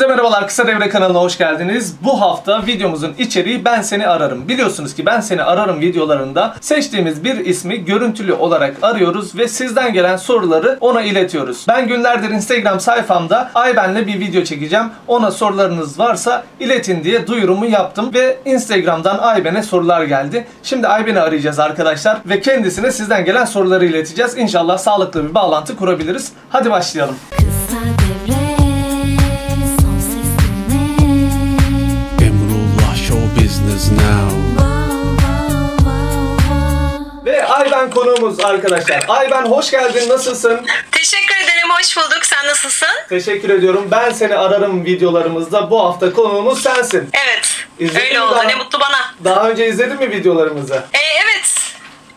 Hepinize merhabalar. Kısa Devre kanalına hoş geldiniz. Bu hafta videomuzun içeriği Ben Seni Ararım. Biliyorsunuz ki Ben Seni Ararım videolarında seçtiğimiz bir ismi görüntülü olarak arıyoruz ve sizden gelen soruları ona iletiyoruz. Ben günlerdir Instagram sayfamda Ayben'le bir video çekeceğim. Ona sorularınız varsa iletin diye duyurumu yaptım ve Instagram'dan Ayben'e sorular geldi. Şimdi Ayben'i arayacağız arkadaşlar ve kendisine sizden gelen soruları ileteceğiz. İnşallah sağlıklı bir bağlantı kurabiliriz. Hadi başlayalım. Kısa Now. Ve Ayben konuğumuz arkadaşlar. Ayben hoş geldin. Nasılsın? Teşekkür ederim, hoş bulduk. Sen nasılsın? Teşekkür ediyorum. Ben seni ararım videolarımızda bu hafta konuğumuz sensin. Evet, İzledin öyle mi oldu. daha? Ne mutlu bana. Daha önce izledin mi videolarımızı? E, evet,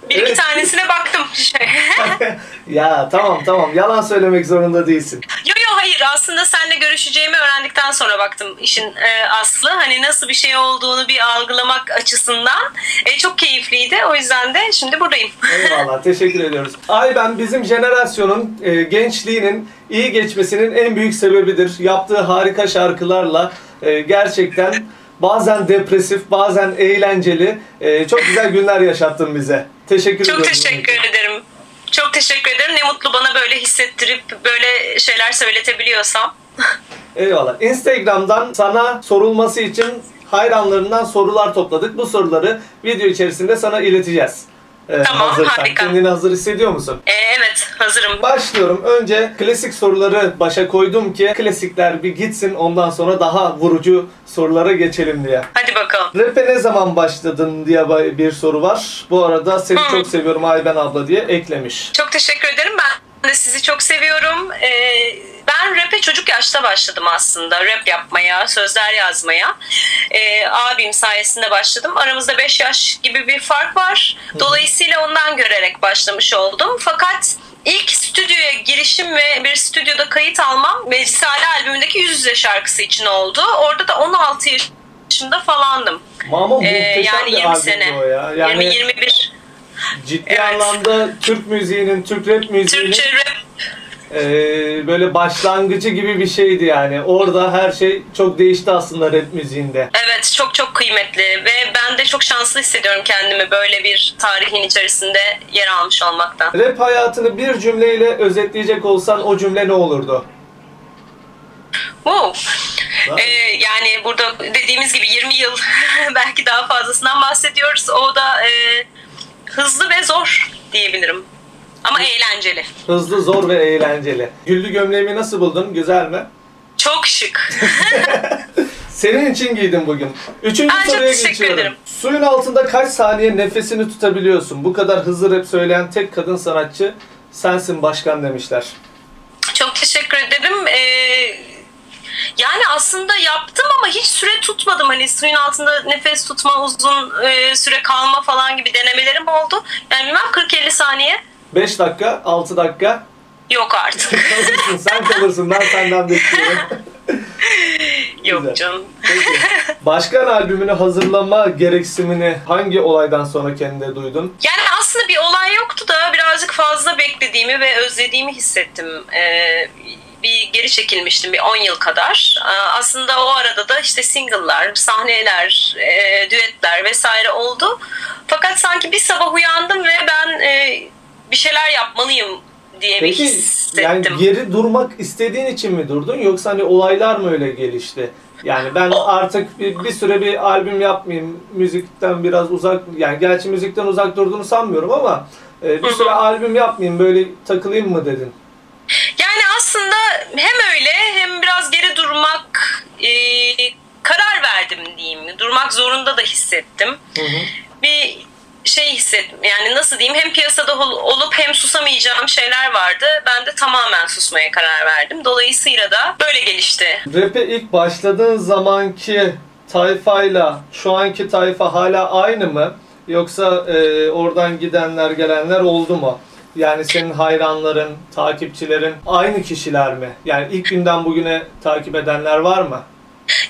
bir Evet. iki tanesine baktım. ya tamam tamam yalan söylemek zorunda değilsin. yo yo hayır, aslında seninle görüşeceğimi öğrendikten sonra baktım işin e, aslı. Hani nasıl bir şey olduğunu bir algılamak açısından e, çok keyifliydi. O yüzden de şimdi buradayım. Eyvallah teşekkür ediyoruz. Ayben bizim jenerasyonun e, gençliğinin iyi geçmesinin en büyük sebebidir. Yaptığı harika şarkılarla e, gerçekten bazen depresif bazen eğlenceli e, çok güzel günler yaşattın bize. Teşekkür ediyorum. çok teşekkür ederim. Çok teşekkür ederim. Ne mutlu bana böyle hissettirip böyle şeyler söyletebiliyorsam. Eyvallah. Instagram'dan sana sorulması için hayranlarından sorular topladık. Bu soruları video içerisinde sana ileteceğiz. Ee, Tamam, hazırsan. harika. Kendini hazır hissediyor musun? E, evet, hazırım. Başlıyorum. Önce klasik soruları başa koydum ki klasikler bir gitsin ondan sonra daha vurucu sorulara geçelim diye. Hadi bakalım. Rap'e ne zaman başladın diye bir soru var. Bu arada seni Hı. çok seviyorum Ayben abla diye eklemiş. Çok teşekkür ederim. Ben de sizi çok seviyorum. Ee, ben rap'e çocuk yaşta başladım aslında. Rap yapmaya, sözler yazmaya. Ee, abim sayesinde başladım. Aramızda 5 yaş gibi bir fark var. Dolayısıyla ondan görerek başlamış oldum. Fakat ilk stüdyoya girişim ve bir stüdyoda kayıt almam Meclisale albümündeki Yüz Yüze şarkısı için oldu. Orada da 16 yaşında falandım. Mama Ee, yani bir 20 albümdü sene. o ya. Yani 20-21 ciddi Evet. anlamda Türk müziğinin, Türk rap müziğinin Türkçe rap Ee, böyle başlangıcı gibi bir şeydi yani. Orada her şey çok değişti aslında rap müziğinde. Evet çok çok kıymetli ve ben de çok şanslı hissediyorum kendimi böyle bir tarihin içerisinde yer almış olmaktan. Rap hayatını bir cümleyle özetleyecek olsan o cümle ne olurdu? Wow. Ee, yani burada dediğimiz gibi 20 yıl belki daha fazlasından bahsediyoruz. O da e, hızlı ve zor diyebilirim. Ama eğlenceli. Hızlı, zor ve eğlenceli. Güllü gömleğimi nasıl buldun? Güzel mi? Çok şık. Senin için giydim bugün. Üçüncü Ay, çok soruya teşekkür geçiyorum. ederim. Suyun altında kaç saniye nefesini tutabiliyorsun? Bu kadar hızlı rap söyleyen tek kadın sanatçı sensin başkan demişler. Çok teşekkür ederim. Ee, yani aslında yaptım ama hiç süre tutmadım. Hani suyun altında nefes tutma, uzun e, süre kalma falan gibi denemelerim oldu. Yani bilmem 40-50 saniye 5 dakika, 6 dakika. yok artık. Kalırsın, sen kalırsın. Ben senden bekliyorum. yok Güzel. canım. Peki. Başkan albümünü hazırlama gereksinimini hangi olaydan sonra kendinde duydun? Yani aslında bir olay yoktu da birazcık fazla beklediğimi ve özlediğimi hissettim. Ee, bir geri çekilmiştim bir 10 yıl kadar. Aslında o arada da işte single'lar, sahneler, e, düetler vesaire oldu. Fakat sanki bir sabah uyandım ve ben e, bir şeyler yapmalıyım diye bir Peki hissettim. yani geri durmak istediğin için mi durdun yoksa hani olaylar mı öyle gelişti? Yani ben artık bir, bir süre bir albüm yapmayayım, müzikten biraz uzak, yani gerçi müzikten uzak durduğunu sanmıyorum ama e, bir süre albüm yapmayayım, böyle takılayım mı dedin? Hem öyle hem biraz geri durmak e, karar verdim diyeyim. Durmak zorunda da hissettim. Bir şey hissettim. Yani nasıl diyeyim hem piyasada ol- olup hem susamayacağım şeyler vardı. Ben de tamamen susmaya karar verdim. Dolayısıyla da böyle gelişti. Rap'e ilk başladığın zamanki tayfayla şu anki tayfa hala aynı mı? Yoksa e, oradan gidenler gelenler oldu mu? Yani senin hayranların, takipçilerin aynı kişiler mi? Yani ilk günden bugüne takip edenler var mı?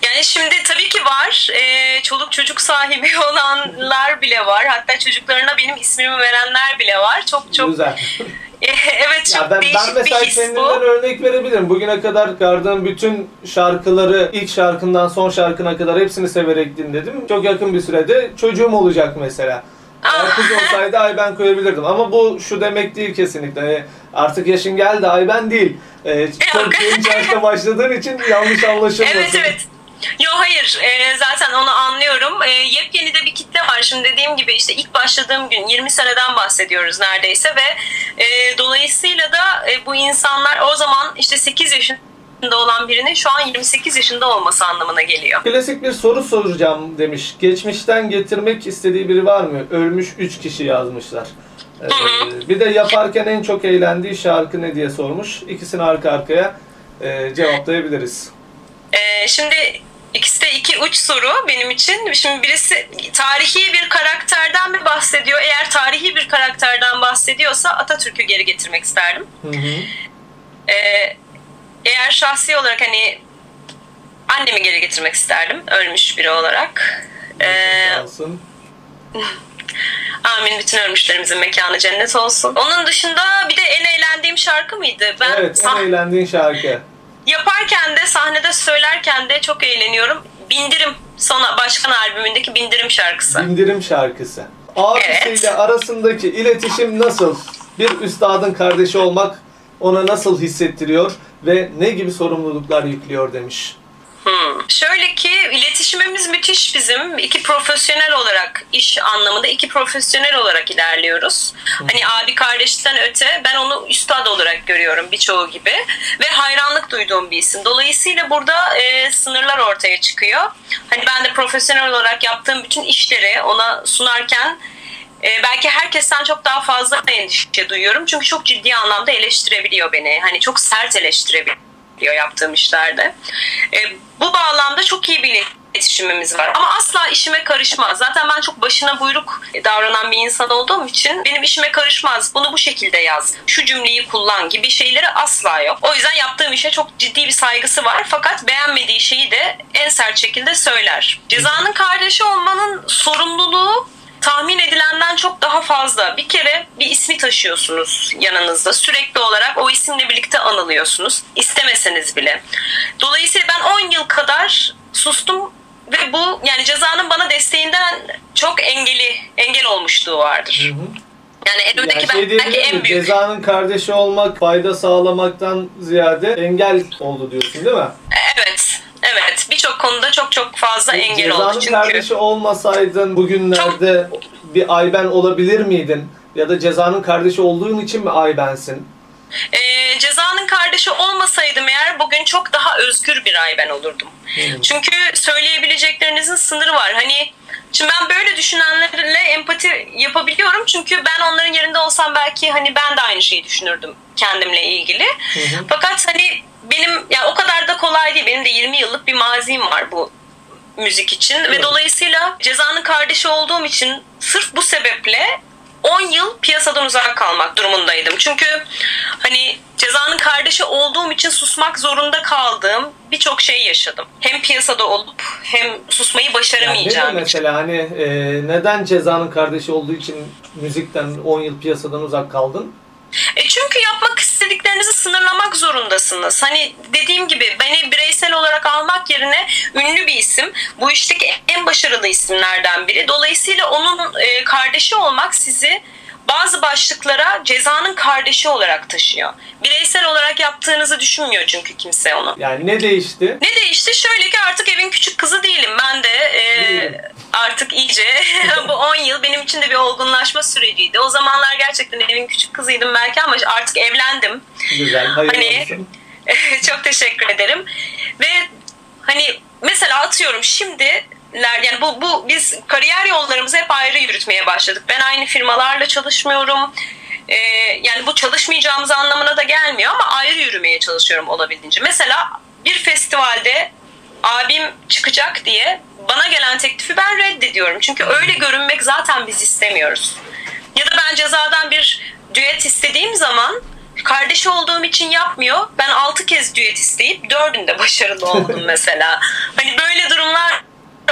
Yani şimdi tabii ki var. Ee, çoluk çocuk sahibi olanlar bile var. Hatta çocuklarına benim ismimi verenler bile var. Çok çok Güzel. evet çok Ya ben, değişik ben mesela bir his kendimden bu. örnek verebilirim. Bugüne kadar çıkardığım bütün şarkıları ilk şarkından son şarkına kadar hepsini severek dinledim. Çok yakın bir sürede çocuğum olacak mesela. Eğer Ah. kız olsaydı Ayben koyabilirdim. Ama bu şu demek değil kesinlikle. Hani artık yaşın geldi Ayben değil. Ee, çok genç yaşta başladığın için yanlış anlaşılmasın. Evet evet. Yo hayır Ee, zaten onu anlıyorum. Ee, yepyeni de bir kitle var. Şimdi dediğim gibi işte ilk başladığım gün 20 seneden bahsediyoruz neredeyse ve e, dolayısıyla da e, bu insanlar o zaman işte 8 yaşında olan birinin şu an 28 yaşında olması anlamına geliyor. Klasik bir soru soracağım demiş. Geçmişten getirmek istediği biri var mı? Ölmüş 3 kişi yazmışlar. Ee, bir de yaparken en çok eğlendiği şarkı ne diye sormuş. İkisini arka arkaya e, cevaplayabiliriz. Ee, şimdi ikisi de iki uç soru benim için. Şimdi birisi tarihi bir karakterden mi bahsediyor? Eğer tarihi bir karakterden bahsediyorsa Atatürk'ü geri getirmek isterdim. Hı hı. Ee, eğer şahsi olarak hani annemi geri getirmek isterdim ölmüş biri olarak. Ee, olsun. amin bütün ölmüşlerimizin mekanı cennet olsun. Onun dışında bir de en eğlendiğim şarkı mıydı? Ben Evet en eğlendiğin şarkı. yaparken de sahnede söylerken de çok eğleniyorum. Bindirim son başkan albümündeki Bindirim şarkısı. Bindirim şarkısı. Abisiyle Evet. arasındaki iletişim nasıl? Bir üstadın kardeşi olmak ona nasıl hissettiriyor ve ne gibi sorumluluklar yüklüyor demiş. Hmm. Şöyle ki iletişimimiz müthiş bizim. İki profesyonel olarak iş anlamında iki profesyonel olarak ilerliyoruz. Hani abi kardeşten öte ben onu üstad olarak görüyorum birçoğu gibi ve hayranlık duyduğum bir isim. Dolayısıyla burada e, sınırlar ortaya çıkıyor. Hani ben de profesyonel olarak yaptığım bütün işleri ona sunarken e, belki herkesten çok daha fazla endişe duyuyorum. Çünkü çok ciddi anlamda eleştirebiliyor beni. Hani çok sert eleştirebiliyor yaptığım işlerde. E, bu bağlamda çok iyi bir iletişimimiz var. Ama asla işime karışmaz. Zaten ben çok başına buyruk davranan bir insan olduğum için benim işime karışmaz. Bunu bu şekilde yaz. Şu cümleyi kullan gibi şeyleri asla yok. O yüzden yaptığım işe çok ciddi bir saygısı var. Fakat beğenmediği şeyi de en sert şekilde söyler. Cezanın kardeşi olmanın sorumluluğu tahmin edilenden çok daha fazla. Bir kere bir ismi taşıyorsunuz yanınızda. Sürekli olarak o isimle birlikte anılıyorsunuz. İstemeseniz bile. Dolayısıyla ben 10 yıl kadar sustum ve bu yani cezanın bana desteğinden çok engeli engel olmuşluğu vardır. Yani en Yani öndeki şey belki en büyük. Cezanın kardeşi olmak fayda sağlamaktan ziyade engel oldu diyorsun değil mi? Evet. Birçok konuda çok çok fazla engel Cezanın oldu. Çünkü kardeşi olmasaydın bugünlerde bir Ayben olabilir miydin? Ya da cezanın kardeşi olduğun için mi Ayben'sin? Ee, cezanın kardeşi olmasaydım eğer bugün çok daha özgür bir ay ben olurdum. Çünkü söyleyebileceklerinizin sınırı var. Hani şimdi ben böyle düşünenlerle empati yapabiliyorum. Çünkü ben onların yerinde olsam belki hani ben de aynı şeyi düşünürdüm kendimle ilgili. Fakat hani benim ya o kadar da kolay değil. Benim de 20 yıllık bir mazim var bu müzik için ve dolayısıyla cezanın kardeşi olduğum için sırf bu sebeple 10 yıl piyasadan uzak kalmak durumundaydım. Çünkü hani cezanın kardeşi olduğum için susmak zorunda kaldığım birçok şey yaşadım. Hem piyasada olup hem susmayı Yani başaramayacağım için. mesela hani e, neden cezanın kardeşi olduğu için müzikten 10 yıl piyasadan uzak kaldın? E çünkü yapmak istediklerinizi sınırlamak zorundasınız. Hani dediğim gibi beni bireysel olarak almak yerine ünlü bir isim. Bu işteki en başarılı isimlerden biri. Dolayısıyla onun e, kardeşi olmak sizi bazı başlıklara cezanın kardeşi olarak taşıyor. Bireysel olarak yaptığınızı düşünmüyor çünkü kimse onu. Yani ne değişti? Ne değişti? Şöyle ki artık evin küçük kızı değilim. Ben de e, Değilim. artık iyice bu 10 yıl benim için de bir olgunlaşma süreciydi. O zamanlar gerçekten evin küçük kızıydım belki ama artık evlendim. Güzel, hayırlı Hani- olsun. Çok teşekkür ederim. Ve hani mesela atıyorum şimdi yani bu bu biz kariyer yollarımızı hep ayrı yürütmeye başladık. Ben aynı firmalarla çalışmıyorum. Ee, yani bu çalışmayacağımız anlamına da gelmiyor ama ayrı yürümeye çalışıyorum olabildiğince. Mesela bir festivalde abim çıkacak diye bana gelen teklifi ben reddediyorum. Çünkü öyle görünmek zaten biz istemiyoruz. Ya da ben cezadan bir düet istediğim zaman kardeşi olduğum için yapmıyor. Ben altı kez düet isteyip dördünde başarılı oldum mesela. Hani böyle durumlar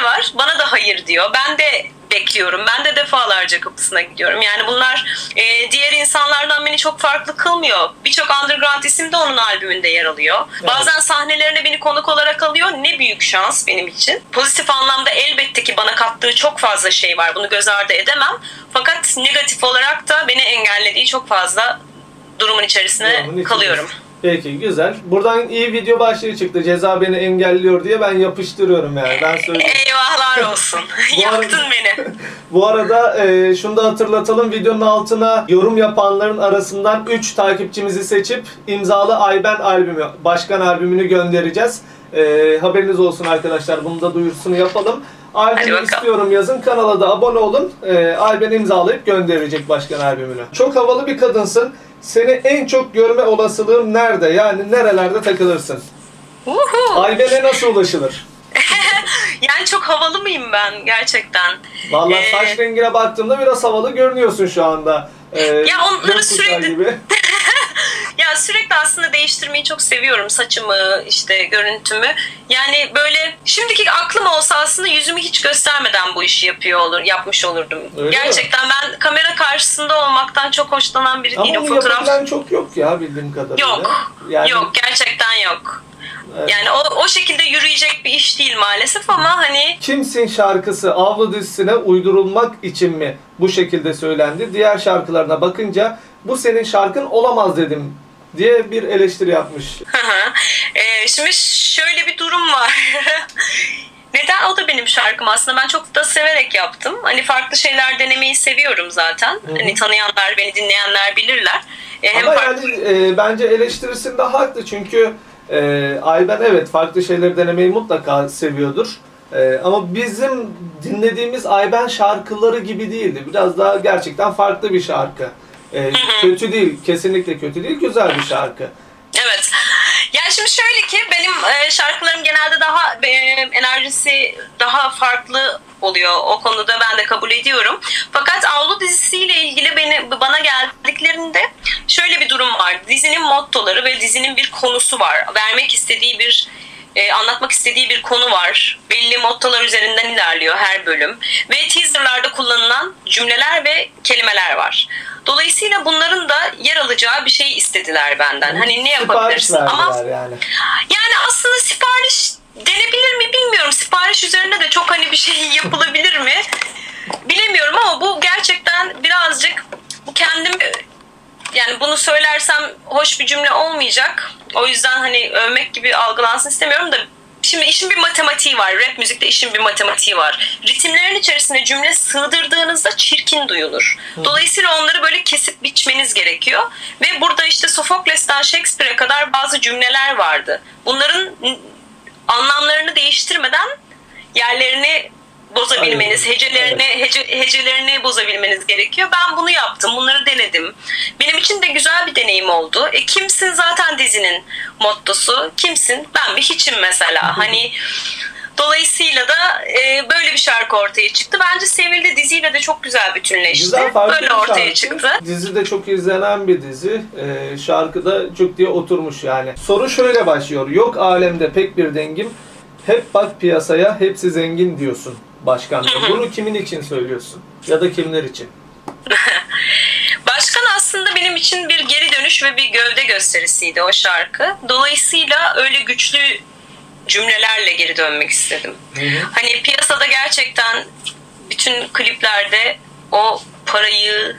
var. Bana da hayır diyor. Ben de bekliyorum. Ben de defalarca kapısına gidiyorum. Yani bunlar e, diğer insanlardan beni çok farklı kılmıyor. Birçok underground isim de onun albümünde yer alıyor. Bazen sahnelerine beni konuk olarak alıyor. Ne büyük şans benim için. Pozitif anlamda elbette ki bana kattığı çok fazla şey var. Bunu göz ardı edemem. Fakat negatif olarak da beni engellediği çok fazla durumun içerisine Durumun kalıyorum. Peki güzel. Buradan iyi video başlığı çıktı. Ceza beni engelliyor diye ben yapıştırıyorum yani. Ben söyleyeyim. Eyvahlar olsun. Bu arada- Yaktın beni. Bu arada e, şunu da hatırlatalım. Videonun altına yorum yapanların arasından 3 takipçimizi seçip imzalı Ayben albümü, başkan albümünü göndereceğiz. E, haberiniz olsun arkadaşlar. Bunu da duyurusunu yapalım. Albümü istiyorum yazın. Kanala da abone olun. E, Ayben imzalayıp gönderecek başkan albümünü. Çok havalı bir kadınsın. Seni en çok görme olasılığın nerede? Yani nerelerde takılırsın? Ayben'e nasıl ulaşılır? Yani çok havalı mıyım ben gerçekten? Vallahi Ee, saç rengine baktığımda biraz havalı görünüyorsun şu anda. Ee, Ya onları sürekli- gibi. Ya sürekli aslında değiştirmeyi çok seviyorum saçımı işte görüntümü. Yani böyle şimdiki aklım olsa aslında yüzümü hiç göstermeden bu işi yapıyor olur, yapmış olurdum. Öyle mi? Gerçekten ben kamera karşısında olmaktan çok hoşlanan biri Ama değilim. onu Fotoğraf çok yok ya bildiğim kadarıyla. yok. Yani, Yok gerçekten yok. Evet. Yani o, o şekilde yürüyecek bir iş değil maalesef ama hani Kimsin şarkısı Avlu dizisine uydurulmak için mi bu şekilde söylendi? Diğer şarkılarına bakınca bu senin şarkın olamaz dedim diye bir eleştiri yapmış. Ee, şimdi şöyle bir durum var. Neden? O da benim şarkım aslında. Ben çok da severek yaptım. Hani farklı şeyler denemeyi seviyorum zaten. Hani tanıyanlar, beni dinleyenler bilirler. Ee, hem Ama farklı... yani e, bence eleştirisinde haklı çünkü e, Ayben evet farklı şeyleri denemeyi mutlaka seviyordur. E, ama bizim dinlediğimiz Ayben şarkıları gibi değildi. Biraz daha gerçekten farklı bir şarkı. E, kötü değil, kesinlikle kötü değil, güzel bir şarkı. Evet. Yani şimdi şöyle ki benim e, şarkılarım genelde daha e, enerjisi daha farklı oluyor. O konuda ben de kabul ediyorum. Fakat Avlu dizisiyle ilgili beni bana geldiklerinde şöyle bir durum var. Dizinin mottoları ve dizinin bir konusu var. Vermek istediği bir e, anlatmak istediği bir konu var. Belli mottolar üzerinden ilerliyor her bölüm. Ve teaserlarda kullanılan cümleler ve kelimeler var. Dolayısıyla bunların da yer alacağı bir şey istediler benden. Hani ne yapabilirsin? Sipariş Ama yani. yani aslında sipariş denebilir mi bilmiyorum. Sipariş üzerine de çok hani bir şey yapılabilir mi? Bilemiyorum ama bu gerçekten birazcık bu kendim yani bunu söylersem hoş bir cümle olmayacak. O yüzden hani övmek gibi algılansın istemiyorum da Şimdi işin bir matematiği var. Rap müzikte işin bir matematiği var. Ritimlerin içerisine cümle sığdırdığınızda çirkin duyulur. Dolayısıyla onları böyle kesip biçmeniz gerekiyor. Ve burada işte Sofokles'ten Shakespeare'e kadar bazı cümleler vardı. Bunların anlamlarını değiştirmeden yerlerini bozabilmeniz, Aynen. hecelerini hece, hecelerini bozabilmeniz gerekiyor. Ben bunu yaptım, bunları denedim. Benim için de güzel bir deneyim oldu. E, kimsin zaten dizinin mottosu? Kimsin? Ben bir hiçim mesela. hani dolayısıyla da e, böyle bir şarkı ortaya çıktı. Bence sevildi diziyle de çok güzel bütünleşti. Güzel böyle ortaya şarkı. çıktı. Dizi de çok izlenen bir dizi. Ee, şarkıda çok diye oturmuş yani. Soru şöyle başlıyor. Yok alemde pek bir dengim. Hep bak piyasaya hepsi zengin diyorsun başkan. Bunu kimin için söylüyorsun? Ya da kimler için? Başkan aslında benim için bir geri dönüş ve bir gövde gösterisiydi o şarkı. Dolayısıyla öyle güçlü cümlelerle geri dönmek istedim. Hani piyasada gerçekten bütün kliplerde o parayı,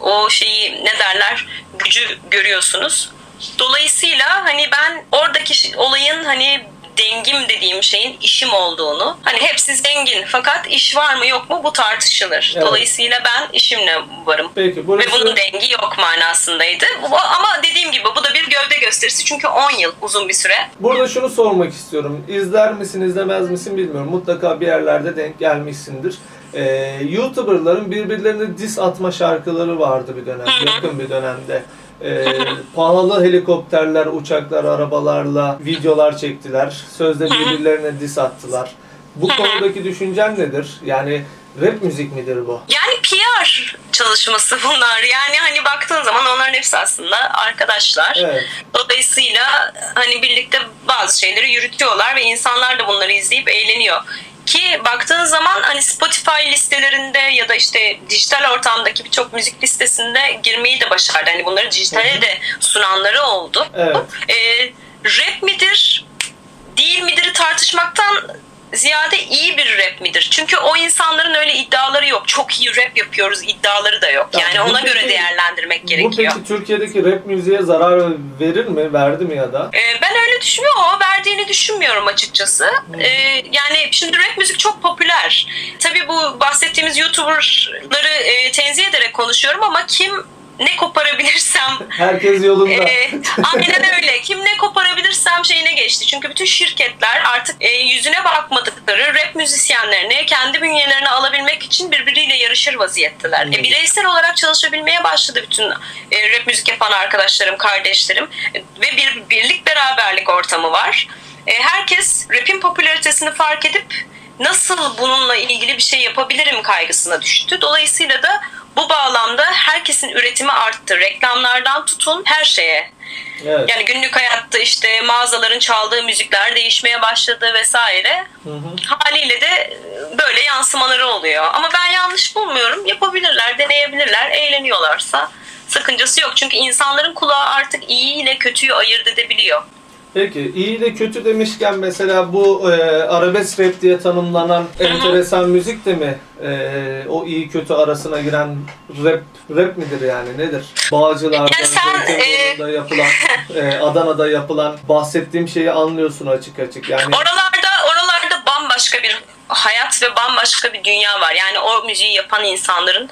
o şeyi ne derler gücü görüyorsunuz. Dolayısıyla hani ben oradaki olayın hani dengim dediğim şeyin işim olduğunu hani hepsi zengin fakat iş var mı yok mu bu tartışılır. Evet. Dolayısıyla ben işimle varım. Peki Ve burası... bunun dengi yok manasındaydı. Bu- Ama dediğim gibi bu da bir gövde gösterisi çünkü 10 yıl uzun bir süre. Burada şunu sormak istiyorum. İzler misin, izlemez misin bilmiyorum. Mutlaka bir yerlerde denk gelmişsindir. Ee, YouTuber'ların birbirlerine diss atma şarkıları vardı bir dönem, yakın bir dönemde. Ee, pahalı helikopterler, uçaklar, arabalarla videolar çektiler. Sözde birbirlerine diss attılar. Bu konudaki düşüncen nedir? Yani rap müzik midir bu? Yani PR çalışması bunlar. Yani hani baktığın zaman onların hepsi aslında arkadaşlar. Evet. Dolayısıyla hani birlikte bazı şeyleri yürütüyorlar ve insanlar da bunları izleyip eğleniyor. Ki baktığın zaman hani Spotify listelerinde ya da işte dijital ortamdaki birçok müzik listesinde girmeyi de başardı. Hani bunları dijitale de sunanları oldu. Evet. Ee, rap midir, değil midir tartışmaktan ziyade iyi bir rap midir? Çünkü o insanların öyle iddiaları yok. Çok iyi rap yapıyoruz iddiaları da yok. Ya Yani bu ona peki- göre değerlendirmek Bu gerekiyor. peki Türkiye'deki rap müziğe zarar verir mi? Verdi mi ya da? Ee, öyle düşünmüyorum ama verdiğini düşünmüyorum açıkçası. Ee, yani şimdi rap müzik çok popüler. Tabii bu bahsettiğimiz YouTuber'ları e, tenzih ederek konuşuyorum ama kim ne koparabilirsem Herkes yolunda. ee, aynen öyle. Kim ne koparabilirsem şeyine geçti. Çünkü bütün şirketler artık e, yüzüne bakmadıkları rap müzisyenlerini kendi bünyelerine alabilmek için birbiriyle yarışır vaziyetteler. E, bireysel olarak çalışabilmeye başladı bütün e, rap müzik yapan arkadaşlarım, kardeşlerim E, ve bir birlik beraberlik ortamı var. E, herkes rap'in popülaritesini fark edip nasıl bununla ilgili bir şey yapabilirim kaygısına düştü. Dolayısıyla da bu bağlamda herkesin üretimi arttı. Reklamlardan tutun her şeye. Evet. Yani günlük hayatta işte mağazaların çaldığı müzikler değişmeye başladı vesaire. Hı hı. Haliyle de böyle yansımaları oluyor. Ama ben yanlış bulmuyorum. Yapabilirler, deneyebilirler. Eğleniyorlarsa sakıncası yok. Çünkü insanların kulağı artık iyi ile kötüyü ayırt edebiliyor. Peki iyi ile kötü demişken mesela bu e, arabesk rap diye tanımlanan enteresan müzik de mi e, o iyi kötü arasına giren rap rap midir yani nedir? Bağcılar'da, Ya sen, Zeytinburnu'nda yapılan, e, Adana'da yapılan bahsettiğim şeyi anlıyorsun açık açık. Yani Oralarda oralarda bambaşka bir hayat ve bambaşka bir dünya var. Yani o müziği yapan insanların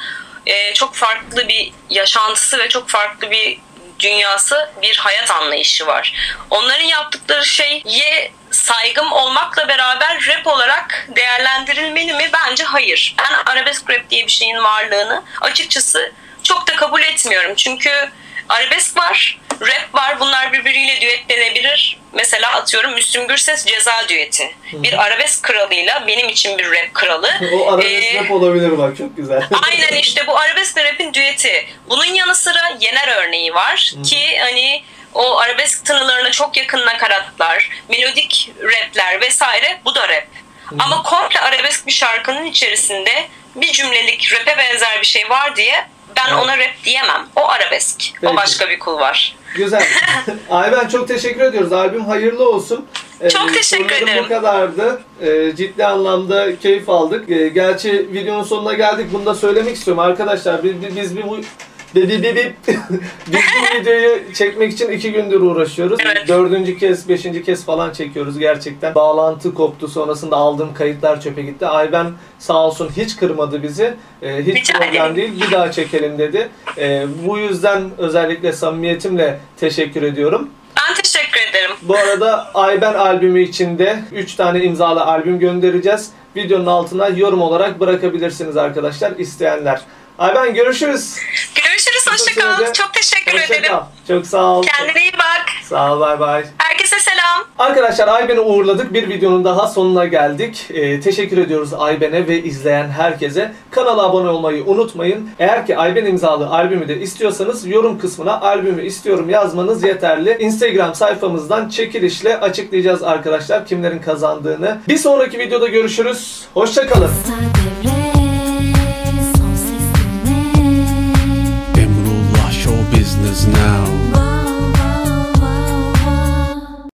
e, çok farklı bir yaşantısı ve çok farklı bir dünyası, bir hayat anlayışı var. Onların yaptıkları şeye saygım olmakla beraber rap olarak değerlendirilmeli mi? Bence hayır. Ben arabesk rap diye bir şeyin varlığını açıkçası çok da kabul etmiyorum. Çünkü arabesk var, rap var. Bunlar birbiriyle düetlenebilir. Mesela atıyorum Müslüm Gürses ceza düeti. Bir arabesk kralıyla benim için bir rap kralı. o arabesk Ee, rap olabilir bak çok güzel. Aynen işte bu arabesk rap'in düeti. Bunun yanı sıra Yener örneği var ki hani o arabesk tınılarına çok yakın nakaratlar, melodik rapler vesaire bu da rap. Ama komple arabesk bir şarkının içerisinde bir cümlelik rap'e benzer bir şey var diye ben Evet. ona rap diyemem. O arabesk. Peki. O başka bir kul var. Güzel. Ayben çok teşekkür ediyoruz. Albüm hayırlı olsun. Ee, Çok teşekkür sorularım ederim. bu kadardı. Ee, ciddi anlamda keyif aldık. Ee, gerçi videonun sonuna geldik. Bunu da söylemek istiyorum arkadaşlar. Biz, biz bir bu bi- bi- bi- bi- biz bu videoyu çekmek için iki gündür uğraşıyoruz. Evet. Dördüncü kez, beşinci kez falan çekiyoruz gerçekten. Bağlantı koptu. Sonrasında aldığım kayıtlar çöpe gitti. Ayben sağ olsun hiç kırmadı bizi. Ee, hiç Rica problem ederim. değil. Bir daha çekelim dedi. Ee, bu yüzden özellikle samimiyetimle teşekkür ediyorum. Ben teşekkür ederim. Bu arada Ayben albümü içinde 3 tane imzalı albüm göndereceğiz. Videonun altına yorum olarak bırakabilirsiniz arkadaşlar isteyenler. Ayben görüşürüz. Görüşürüz. Hoşça kal. Çok teşekkür Hoşça ederim. kal. Çok sağ ol. Kendine iyi bak. Sağ ol bay bay. Herkese selam. Arkadaşlar Ayben'i uğurladık. Bir videonun daha sonuna geldik. Ee, teşekkür ediyoruz Ayben'e ve izleyen herkese. Kanala abone olmayı unutmayın. Eğer ki Ayben imzalı albümü de istiyorsanız yorum kısmına albümü istiyorum yazmanız yeterli. Instagram sayfamızdan çekilişle açıklayacağız arkadaşlar kimlerin kazandığını. Bir sonraki videoda görüşürüz. Hoşçakalın. Now.